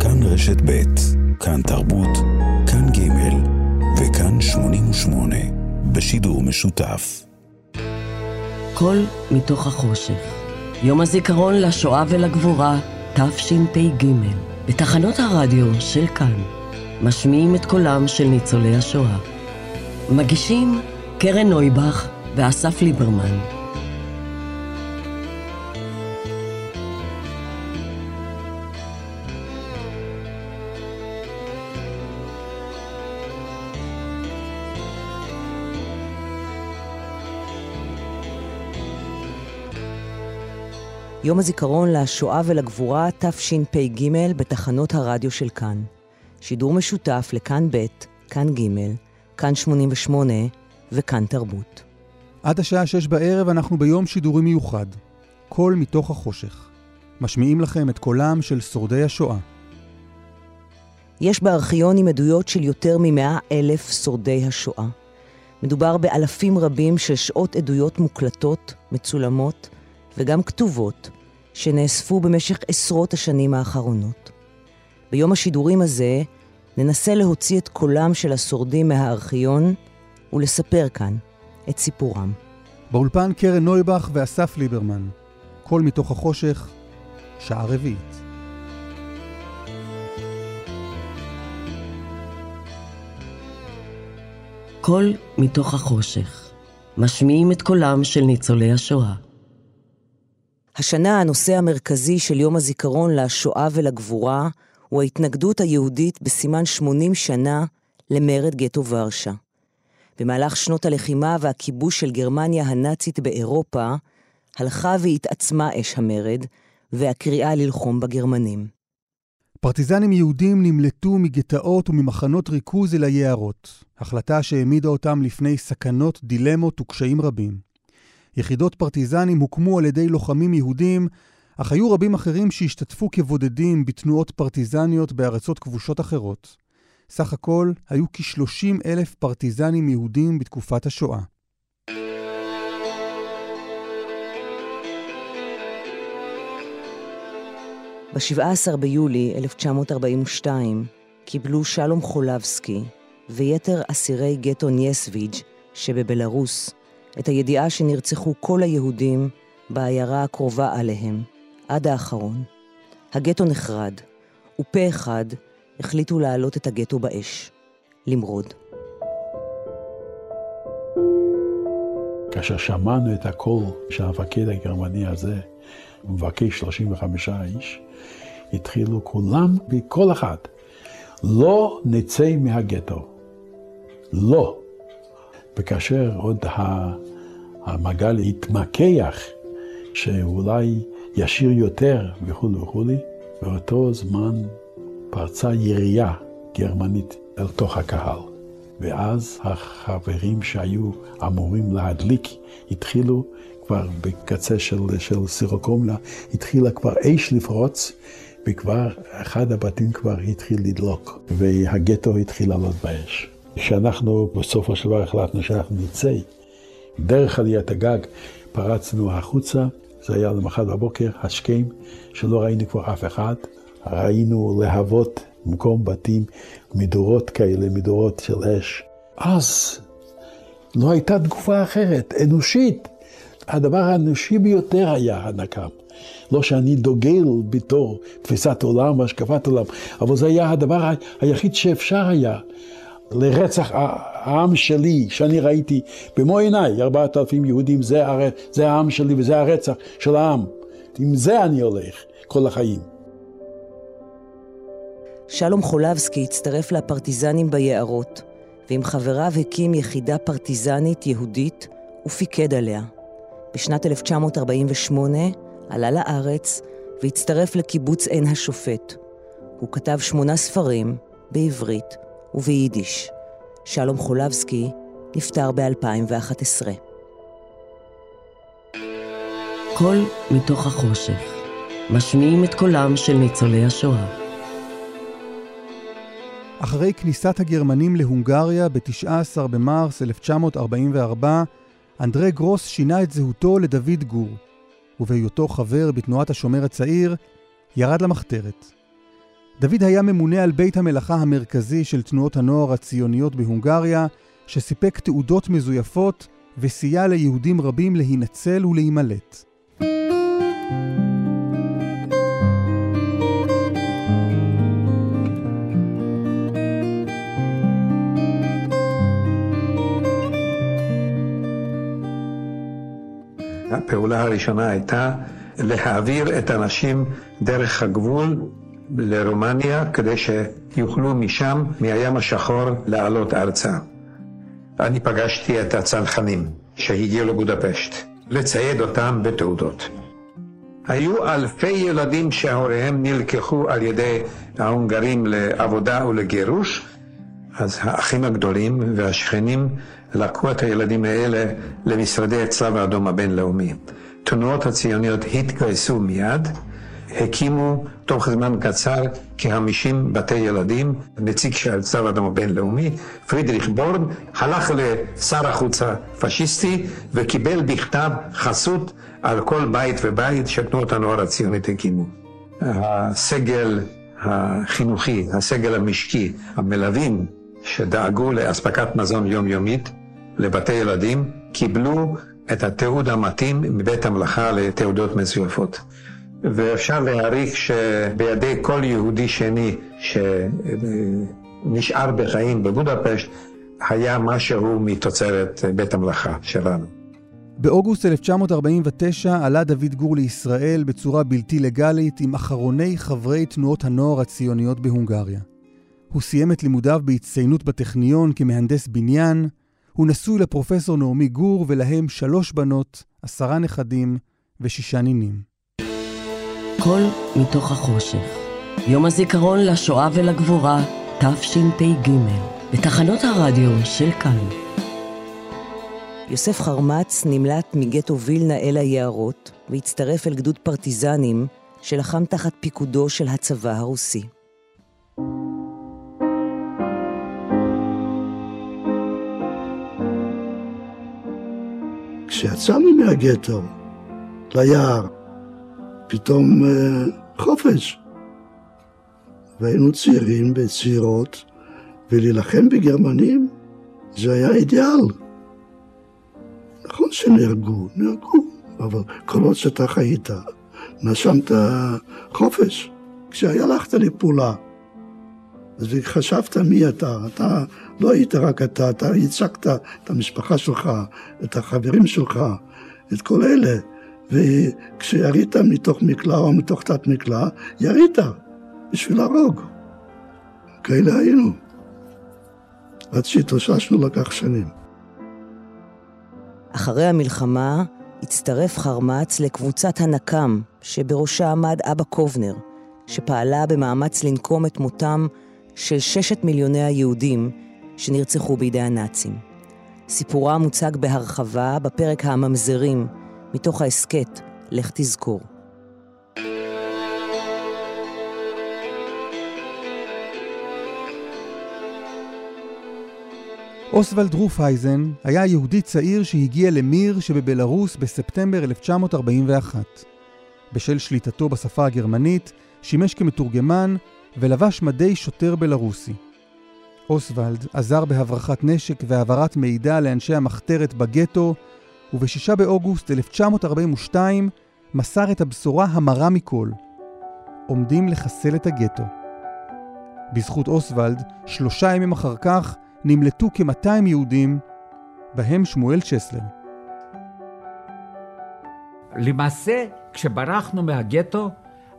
כאן רשת ב', כאן תרבות, כאן ג' וכאן 88, בשידור משותף. קול מתוך החושך. יום הזיכרון לשואה ולגבורה, תשפ"ג, בתחנות הרדיו של כאן, משמיעים את קולם של ניצולי השואה. מגישים קרן נויבך ואסף ליברמן. יום הזיכרון לשואה ולגבורה תשפ"ג בתחנות הרדיו של כאן. שידור משותף לכאן ב', כאן ג', כאן 88 וכאן תרבות. עד השעה שש בערב אנחנו ביום שידורי מיוחד. קול מתוך החושך. משמיעים לכם את קולם של שורדי השואה. יש בארכיונים עדויות של יותר ממאה אלף שורדי השואה. מדובר באלפים רבים של שעות עדויות מוקלטות, מצולמות וגם כתובות, שנאספו במשך עשרות השנים האחרונות. ביום השידורים הזה ננסה להוציא את קולם של השורדים מהארכיון ולספר כאן את סיפורם. באולפן קרן נויבך ואסף ליברמן. קול מתוך החושך, שעה רביעית. קול מתוך החושך. משמיעים את קולם של ניצולי השואה. השנה הנושא המרכזי של יום הזיכרון לשואה ולגבורה הוא ההתנגדות היהודית בסימן 80 שנה למרד גטו ורשה. במהלך שנות הלחימה והכיבוש של גרמניה הנאצית באירופה, הלכה והתעצמה אש המרד, והקריאה ללחום בגרמנים. פרטיזנים יהודים נמלטו מגטאות וממחנות ריכוז אל היערות, החלטה שהעמידה אותם לפני סכנות, דילמות וקשיים רבים. יחידות פרטיזנים הוקמו על ידי לוחמים יהודים, אך היו רבים אחרים שהשתתפו כבודדים בתנועות פרטיזניות בארצות כבושות אחרות. סך הכל היו כ-30 אלף פרטיזנים יהודים בתקופת השואה. ב-17 ביולי 1942 קיבלו שלום חולבסקי ויתר אסירי גטו נייסוויג' שבבלארוס את הידיעה שנרצחו כל היהודים בעיירה הקרובה עליהם, עד האחרון. הגטו נחרד, ופה אחד החליטו להעלות את הגטו באש, למרוד. כאשר שמענו את הקול של המפקד הגרמני הזה, מבקש 35 איש, התחילו כולם וכל אחד, לא נצא מהגטו. לא. וכאשר עוד המעגל התמקח, שאולי ישיר יותר וכולי וכולי, באותו זמן פרצה ירייה גרמנית אל תוך הקהל. ואז החברים שהיו אמורים להדליק התחילו כבר בקצה של, של סירוקומלה, התחילה כבר אש לפרוץ, וכבר אחד הבתים כבר התחיל לדלוק, והגטו התחיל לעלות באש. כשאנחנו בסופו של דבר החלטנו שאנחנו נצא, דרך עליית הגג פרצנו החוצה, זה היה למחרת בבוקר, השכם, שלא ראינו כבר אף אחד. ראינו להבות במקום בתים, מדורות כאלה, מדורות של אש. אז לא הייתה תגובה אחרת, אנושית. הדבר האנושי ביותר היה הנקם. לא שאני דוגל בתור תפיסת עולם, השקפת עולם, אבל זה היה הדבר היחיד שאפשר היה. לרצח העם שלי, שאני ראיתי במו עיניי, ארבעת אלפים יהודים, זה, הר... זה העם שלי וזה הרצח של העם. עם זה אני הולך כל החיים. שלום חולבסקי הצטרף לפרטיזנים ביערות, ועם חבריו הקים יחידה פרטיזנית יהודית ופיקד עליה. בשנת 1948 עלה לארץ והצטרף לקיבוץ עין השופט. הוא כתב שמונה ספרים בעברית וביידיש. שלום חולבסקי נפטר ב-2011. קול מתוך החושך. משמיעים את קולם של ניצולי השואה. אחרי כניסת הגרמנים להונגריה ב-19 במרס 1944, אנדרי גרוס שינה את זהותו לדוד גור, ובהיותו חבר בתנועת השומר הצעיר, ירד למחתרת. דוד היה ממונה על בית המלאכה המרכזי של תנועות הנוער הציוניות בהונגריה, שסיפק תעודות מזויפות וסייע ליהודים רבים להינצל ולהימלט. הפעולה הראשונה הייתה להעביר את האנשים דרך הגבול לרומניה, כדי שיוכלו משם, מהים השחור, לעלות ארצה. אני פגשתי את הצנחנים שהגיעו לבודפשט, לצייד אותם בתעודות. היו אלפי ילדים שהוריהם נלקחו על ידי ההונגרים לעבודה ולגירוש, אז האחים הגדולים והשכנים לקחו את הילדים האלה למשרדי הצלב האדום הבינלאומי. תנועות הציוניות התגייסו מיד, הקימו תוך זמן קצר כ-50 בתי ילדים. נציג של הצלב האדום הבינלאומי, פרידריך בורן, הלך לשר החוץ הפשיסטי וקיבל בכתב חסות על כל בית ובית שתנועות הנוער הציונית הקימו. הסגל החינוכי, הסגל המשקי, המלווים שדאגו לאספקת מזון יומיומית לבתי ילדים, קיבלו את התיעוד המתאים מבית המלאכה לתעודות מזויפות. ואפשר להעריך שבידי כל יהודי שני שנשאר בחיים בבודפשט, היה משהו מתוצרת בית המלאכה שלנו. באוגוסט 1949 עלה דוד גור לישראל בצורה בלתי לגלית עם אחרוני חברי תנועות הנוער הציוניות בהונגריה. הוא סיים את לימודיו בהצטיינות בטכניון כמהנדס בניין, הוא נשוי לפרופסור נעמי גור ולהם שלוש בנות, עשרה נכדים ושישה נינים. קול מתוך החושך. יום הזיכרון לשואה ולגבורה, תשפ"ג, בתחנות הרדיו של כאן. יוסף חרמץ נמלט מגטו וילנה אל היערות והצטרף אל גדוד פרטיזנים שלחם תחת פיקודו של הצבא הרוסי. כשיצאנו מהגטו ליער, פתאום אה, חופש. והיינו צעירים וצעירות, ולהילחם בגרמנים זה היה אידיאל. נכון שנהרגו, נהרגו, אבל כל עוד שאתה חיית, נשמת חופש. כשהלכת לפעולה, אז חשבת מי אתה, אתה לא היית רק אתה, אתה ייצגת את המשפחה שלך, את החברים שלך, את כל אלה. וכשירית מתוך מקלע או מתוך תת מקלע, ירית בשביל להרוג. כאלה היינו. עד שהתאוששנו לקח שנים. אחרי המלחמה הצטרף חרמץ לקבוצת הנקם, שבראשה עמד אבא קובנר, שפעלה במאמץ לנקום את מותם של ששת מיליוני היהודים שנרצחו בידי הנאצים. סיפורה מוצג בהרחבה בפרק הממזרים, מתוך ההסכת "לך תזכור". אוסוולד רופהייזן היה יהודי צעיר שהגיע למיר שבבלארוס בספטמבר 1941. בשל שליטתו בשפה הגרמנית, שימש כמתורגמן ולבש מדי שוטר בלרוסי. אוסוולד עזר בהברחת נשק והעברת מידע לאנשי המחתרת בגטו, וב-6 באוגוסט 1942 מסר את הבשורה המרה מכל. עומדים לחסל את הגטו. בזכות אוסוולד, שלושה ימים אחר כך נמלטו כ-200 יהודים, בהם שמואל צ'סלר. למעשה, כשברחנו מהגטו,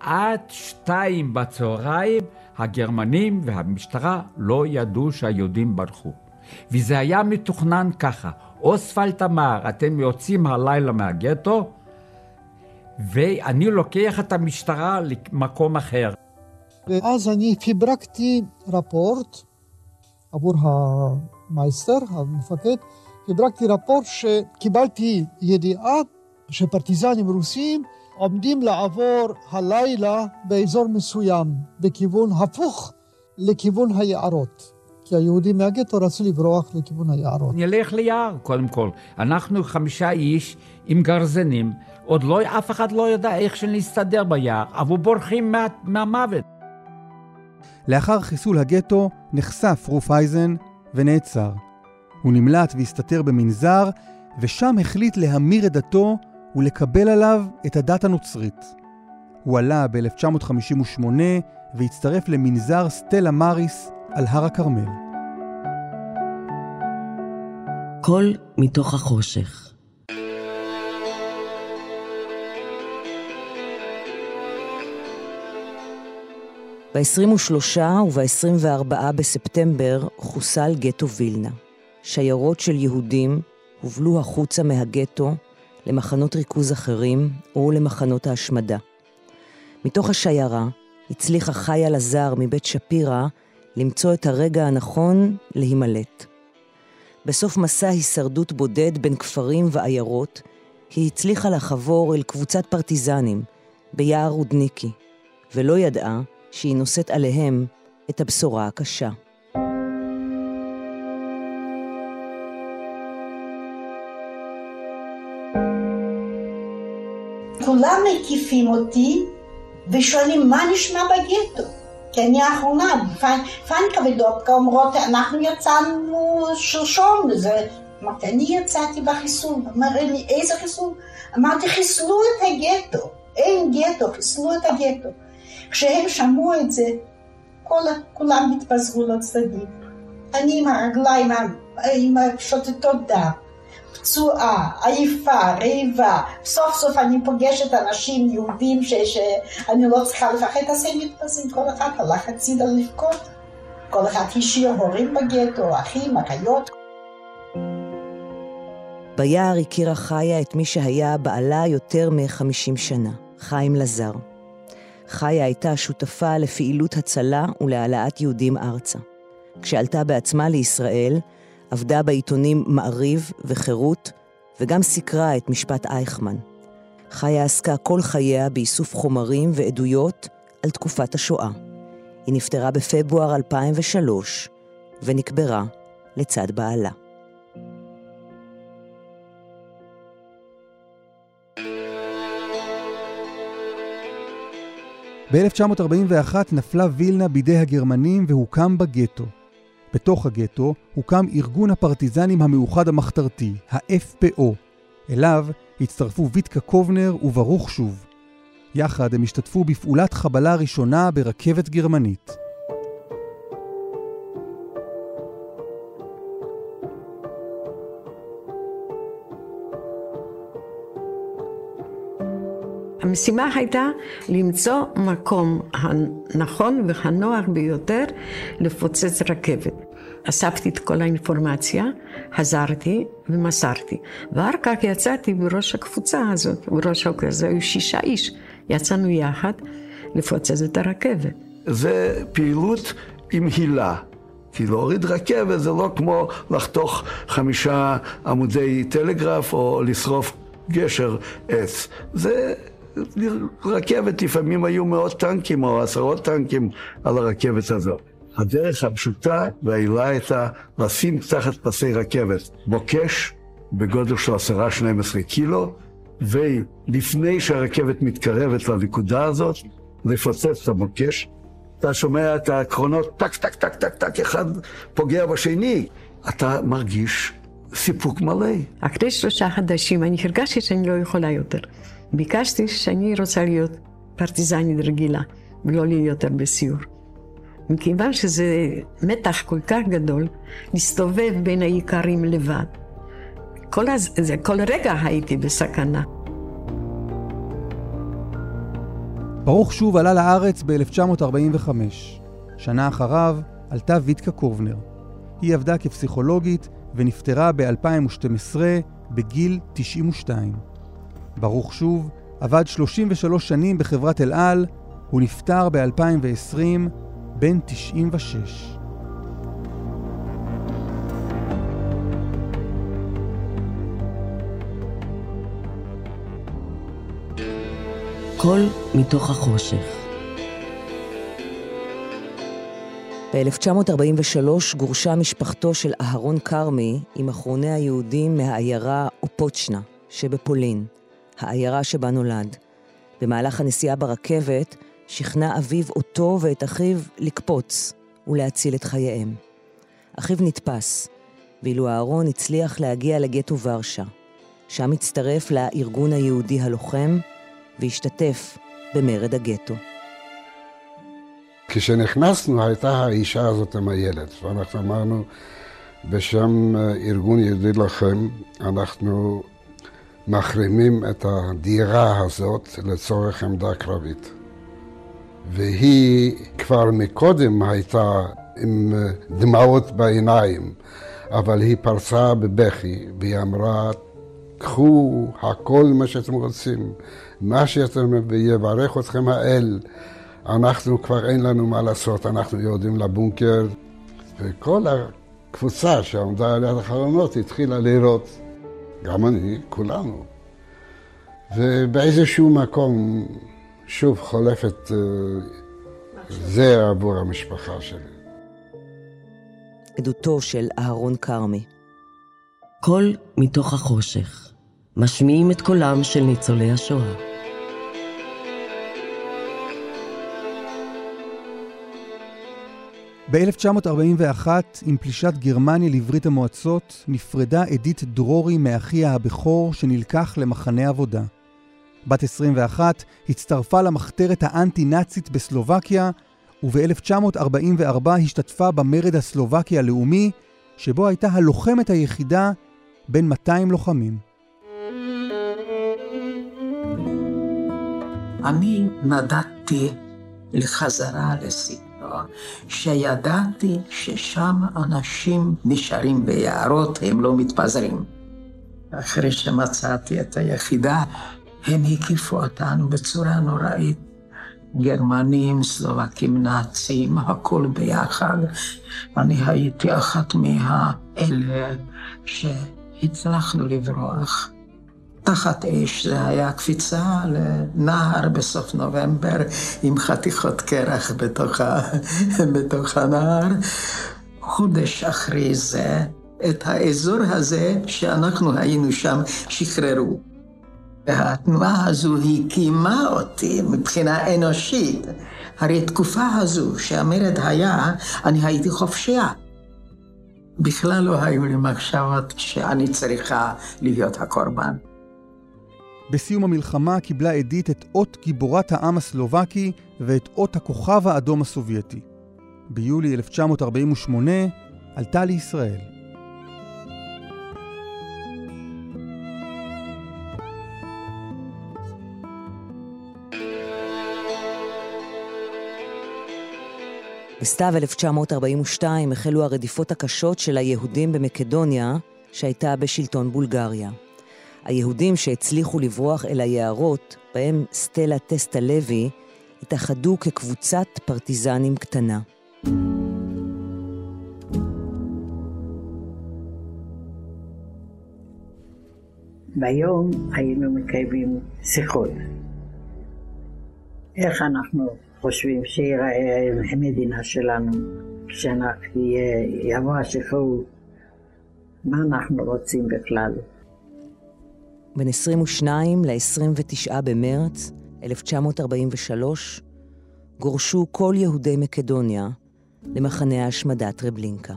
עד שתיים בצהריים הגרמנים והמשטרה לא ידעו שהיהודים ברחו. וזה היה מתוכנן ככה, אוספלט אמר, אתם יוצאים הלילה מהגטו, ואני לוקח את המשטרה למקום אחר. ואז אני פיברקתי רפורט עבור המייסטר, המפקד, פיברקתי רפורט שקיבלתי ידיעה שפרטיזנים רוסים עומדים לעבור הלילה באזור מסוים, בכיוון הפוך לכיוון היערות. כי היהודים מהגטו רצו לברוח לכיוון היערות. נלך ליער, קודם כל. אנחנו חמישה איש עם גרזנים, עוד לא, אף אחד לא יודע איך שנסתדר ביער, אבל בורחים מה, מהמוות. לאחר חיסול הגטו נחשף רוף אייזן ונעצר. הוא נמלט והסתתר במנזר, ושם החליט להמיר את דתו ולקבל עליו את הדת הנוצרית. הוא עלה ב-1958 והצטרף למנזר סטלה מאריס על הר הכרמל. קול מתוך החושך ב-23 וב-24 בספטמבר חוסל גטו וילנה. שיירות של יהודים הובלו החוצה מהגטו למחנות ריכוז אחרים או למחנות ההשמדה. מתוך השיירה הצליחה חיה לזר מבית שפירא למצוא את הרגע הנכון להימלט. בסוף מסע הישרדות בודד בין כפרים ועיירות, היא הצליחה לחבור אל קבוצת פרטיזנים ביער רודניקי, ולא ידעה שהיא נושאת עליהם את הבשורה הקשה. כולם מקיפים אותי ושואלים מה נשמע בגטו. אני האחרונה, פנקה ודופקה אומרות, אנחנו יצאנו שלשום, זה... אמרתי, אני יצאתי בחיסון. אמר לי, איזה חיסון? אמרתי, חיסלו את הגטו. אין גטו, חיסלו את הגטו. כשהם שמעו את זה, כל, כולם התפזרו לצדדים. אני עם הרגליים, עם שוטטות דם. פצועה, עייפה, רעיבה, סוף סוף אני פוגשת אנשים יהודים ש, שאני לא צריכה לפחד, אז הם מתפזרים, כל אחד הלך הצידה לבכות. כל אחד השאיר הורים בגטו, אחים, אחיות. ביער הכירה חיה את מי שהיה בעלה יותר מ-50 שנה, חיים לזר. חיה הייתה שותפה לפעילות הצלה ולהעלאת יהודים ארצה. כשעלתה בעצמה לישראל, עבדה בעיתונים מעריב וחירות, וגם סיקרה את משפט אייכמן. חיה עסקה כל חייה באיסוף חומרים ועדויות על תקופת השואה. היא נפטרה בפברואר 2003 ונקברה לצד בעלה. ב-1941 נפלה וילנה בידי הגרמנים והוקם בגטו. בתוך הגטו הוקם ארגון הפרטיזנים המאוחד המחתרתי, ה-FPO. אליו הצטרפו ויטקה קובנר וברוך שוב. יחד הם השתתפו בפעולת חבלה ראשונה ברכבת גרמנית. המשימה הייתה למצוא מקום הנכון והנוח ביותר לפוצץ רכבת. אספתי את כל האינפורמציה, חזרתי ומסרתי. ואחר כך יצאתי בראש הקבוצה הזאת, בראש הקבוצה, היו שישה איש. יצאנו יחד לפוצץ את הרכבת. זה פעילות עם הילה. כי להוריד רכבת זה לא כמו לחתוך חמישה עמודי טלגרף או לשרוף גשר עץ. זה רכבת, לפעמים היו מאות טנקים או עשרות טנקים על הרכבת הזאת. הדרך הפשוטה והעילה הייתה לשים תחת פסי רכבת מוקש בגודל של עשרה, שנים עשרה קילו, ולפני שהרכבת מתקרבת לנקודה הזאת, לפוצץ את המוקש. אתה שומע את הקרונות טק, טק, טק, טק, טק, אחד פוגע בשני. אתה מרגיש סיפוק מלא. אחרי שלושה חדשים אני הרגשתי שאני לא יכולה יותר. ביקשתי שאני רוצה להיות פרטיזנית רגילה, ולא להיות יותר בסיור. מכיוון שזה מתח כל כך גדול, להסתובב בין האיכרים לבד. כל, הז... כל רגע הייתי בסכנה. ברוך שוב עלה לארץ ב-1945. שנה אחריו עלתה ויטקה קובנר. היא עבדה כפסיכולוגית ונפטרה ב-2012 בגיל 92. ברוך שוב עבד 33 שנים בחברת אל על, הוא נפטר ב-2020 בן 96. קול מתוך החושך. ב-1943 גורשה משפחתו של אהרון כרמי עם אחרוני היהודים מהעיירה אופוצ'נה שבפולין. העיירה שבה נולד. במהלך הנסיעה ברכבת שכנע אביו אותו ואת אחיו לקפוץ ולהציל את חייהם. אחיו נתפס, ואילו אהרון הצליח להגיע לגטו ורשה. שם הצטרף לארגון היהודי הלוחם והשתתף במרד הגטו. כשנכנסנו הייתה האישה הזאת עם הילד, ואנחנו אמרנו, בשם ארגון יהודי לכם, אנחנו מחרימים את הדירה הזאת לצורך עמדה קרבית. והיא כבר מקודם הייתה עם דמעות בעיניים, אבל היא פרצה בבכי, והיא אמרה, קחו הכל מה שאתם רוצים, מה שאתם, ויברך אתכם האל. אנחנו כבר אין לנו מה לעשות, אנחנו יורדים לבונקר. וכל הקבוצה שעמדה על יד החלונות התחילה לירות. גם אני, כולנו. ובאיזשהו מקום שוב חולפת זה עבור המשפחה שלי. עדותו של אהרון כרמי. קול מתוך החושך. משמיעים את קולם של ניצולי השואה. ב-1941, עם פלישת גרמניה לברית המועצות, נפרדה אדית דרורי מאחיה הבכור שנלקח למחנה עבודה. בת 21, הצטרפה למחתרת האנטי-נאצית בסלובקיה, וב-1944 השתתפה במרד הסלובקי הלאומי, שבו הייתה הלוחמת היחידה בין 200 לוחמים. אני נדדתי לחזרה לסדנור, שידעתי ששם אנשים נשארים ביערות, הם לא מתפזרים. אחרי שמצאתי את היחידה, הם הקיפו אותנו בצורה נוראית. גרמנים, סלובקים, נאצים, הכל ביחד. אני הייתי אחת מהאלה שהצלחנו לברוח. תחת אש זה היה קפיצה לנהר בסוף נובמבר עם חתיכות קרח בתוך, ה... בתוך הנהר. חודש אחרי זה, את האזור הזה שאנחנו היינו שם, שחררו. והתנועה הזו הקימה אותי מבחינה אנושית. הרי תקופה הזו שהמרד היה, אני הייתי חופשייה. בכלל לא היו לי מחשבות שאני צריכה להיות הקורבן. בסיום המלחמה קיבלה עדית את אות גיבורת העם הסלובקי ואת אות הכוכב האדום הסובייטי. ביולי 1948 עלתה לישראל. בסתיו 1942 החלו הרדיפות הקשות של היהודים במקדוניה, שהייתה בשלטון בולגריה. היהודים שהצליחו לברוח אל היערות, בהם סטלה טסטה לוי, התאחדו כקבוצת פרטיזנים קטנה. ביום היינו מקיימים שיחות. איך אנחנו חושבים שיראה המדינה שלנו כשיבוא השחרור, מה אנחנו רוצים בכלל. בין 22 ל-29 במרץ 1943 גורשו כל יהודי מקדוניה למחנה ההשמדה טרבלינקה.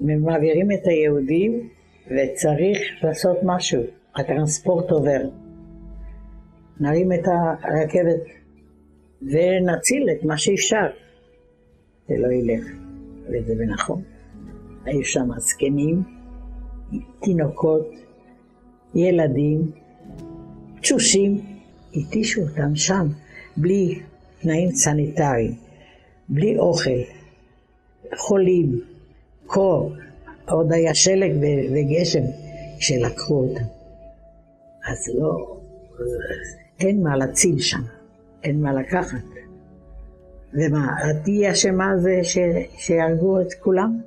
מעבירים את היהודים וצריך לעשות משהו. הטרנספורט עובר. נרים את הרכבת ונציל את מה שאפשר. זה לא ילך, וזה נכון. היו שם זקנים, תינוקות, ילדים, תשושים, התישו אותם שם, בלי תנאים סניטריים, בלי אוכל, חולים, קור, עוד היה שלג וגשם כשלקחו אותם. אז לא, אין מה להציל שם. אין מה לקחת. ומה, את תהיי אשמה זה ש... שיהרגו את כולם?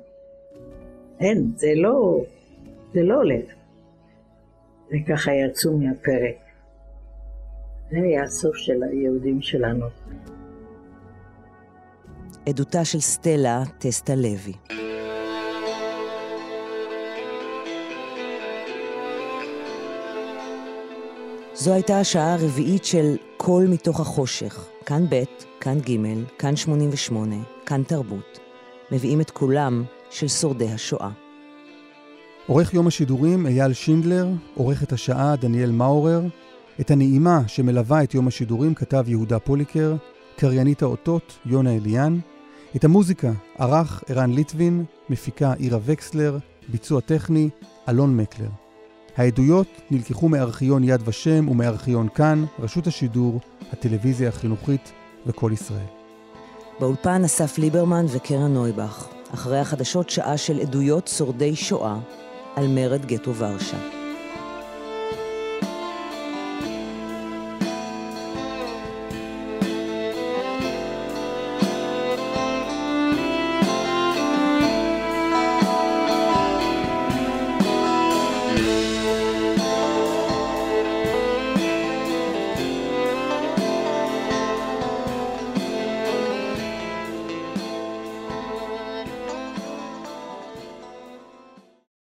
אין, זה לא, זה לא הולך. וככה יצאו מהפרק. זה היה הסוף של היהודים שלנו. עדותה של סטלה טסטה לוי. זו הייתה השעה הרביעית של קול מתוך החושך. כאן ב', כאן ג', כאן 88, כאן תרבות. מביאים את קולם של שורדי השואה. עורך יום השידורים אייל שינדלר, עורכת השעה דניאל מאורר, את הנעימה שמלווה את יום השידורים כתב יהודה פוליקר, קריינית האותות יונה אליאן, את המוזיקה ערך ערן ליטבין, מפיקה עירה וקסלר, ביצוע טכני אלון מקלר. העדויות נלקחו מארכיון יד ושם ומארכיון כאן, רשות השידור, הטלוויזיה החינוכית וכל ישראל. באולפן אסף ליברמן וקרן נויבך, אחרי החדשות שעה של עדויות שורדי שואה על מרד גטו ורשה.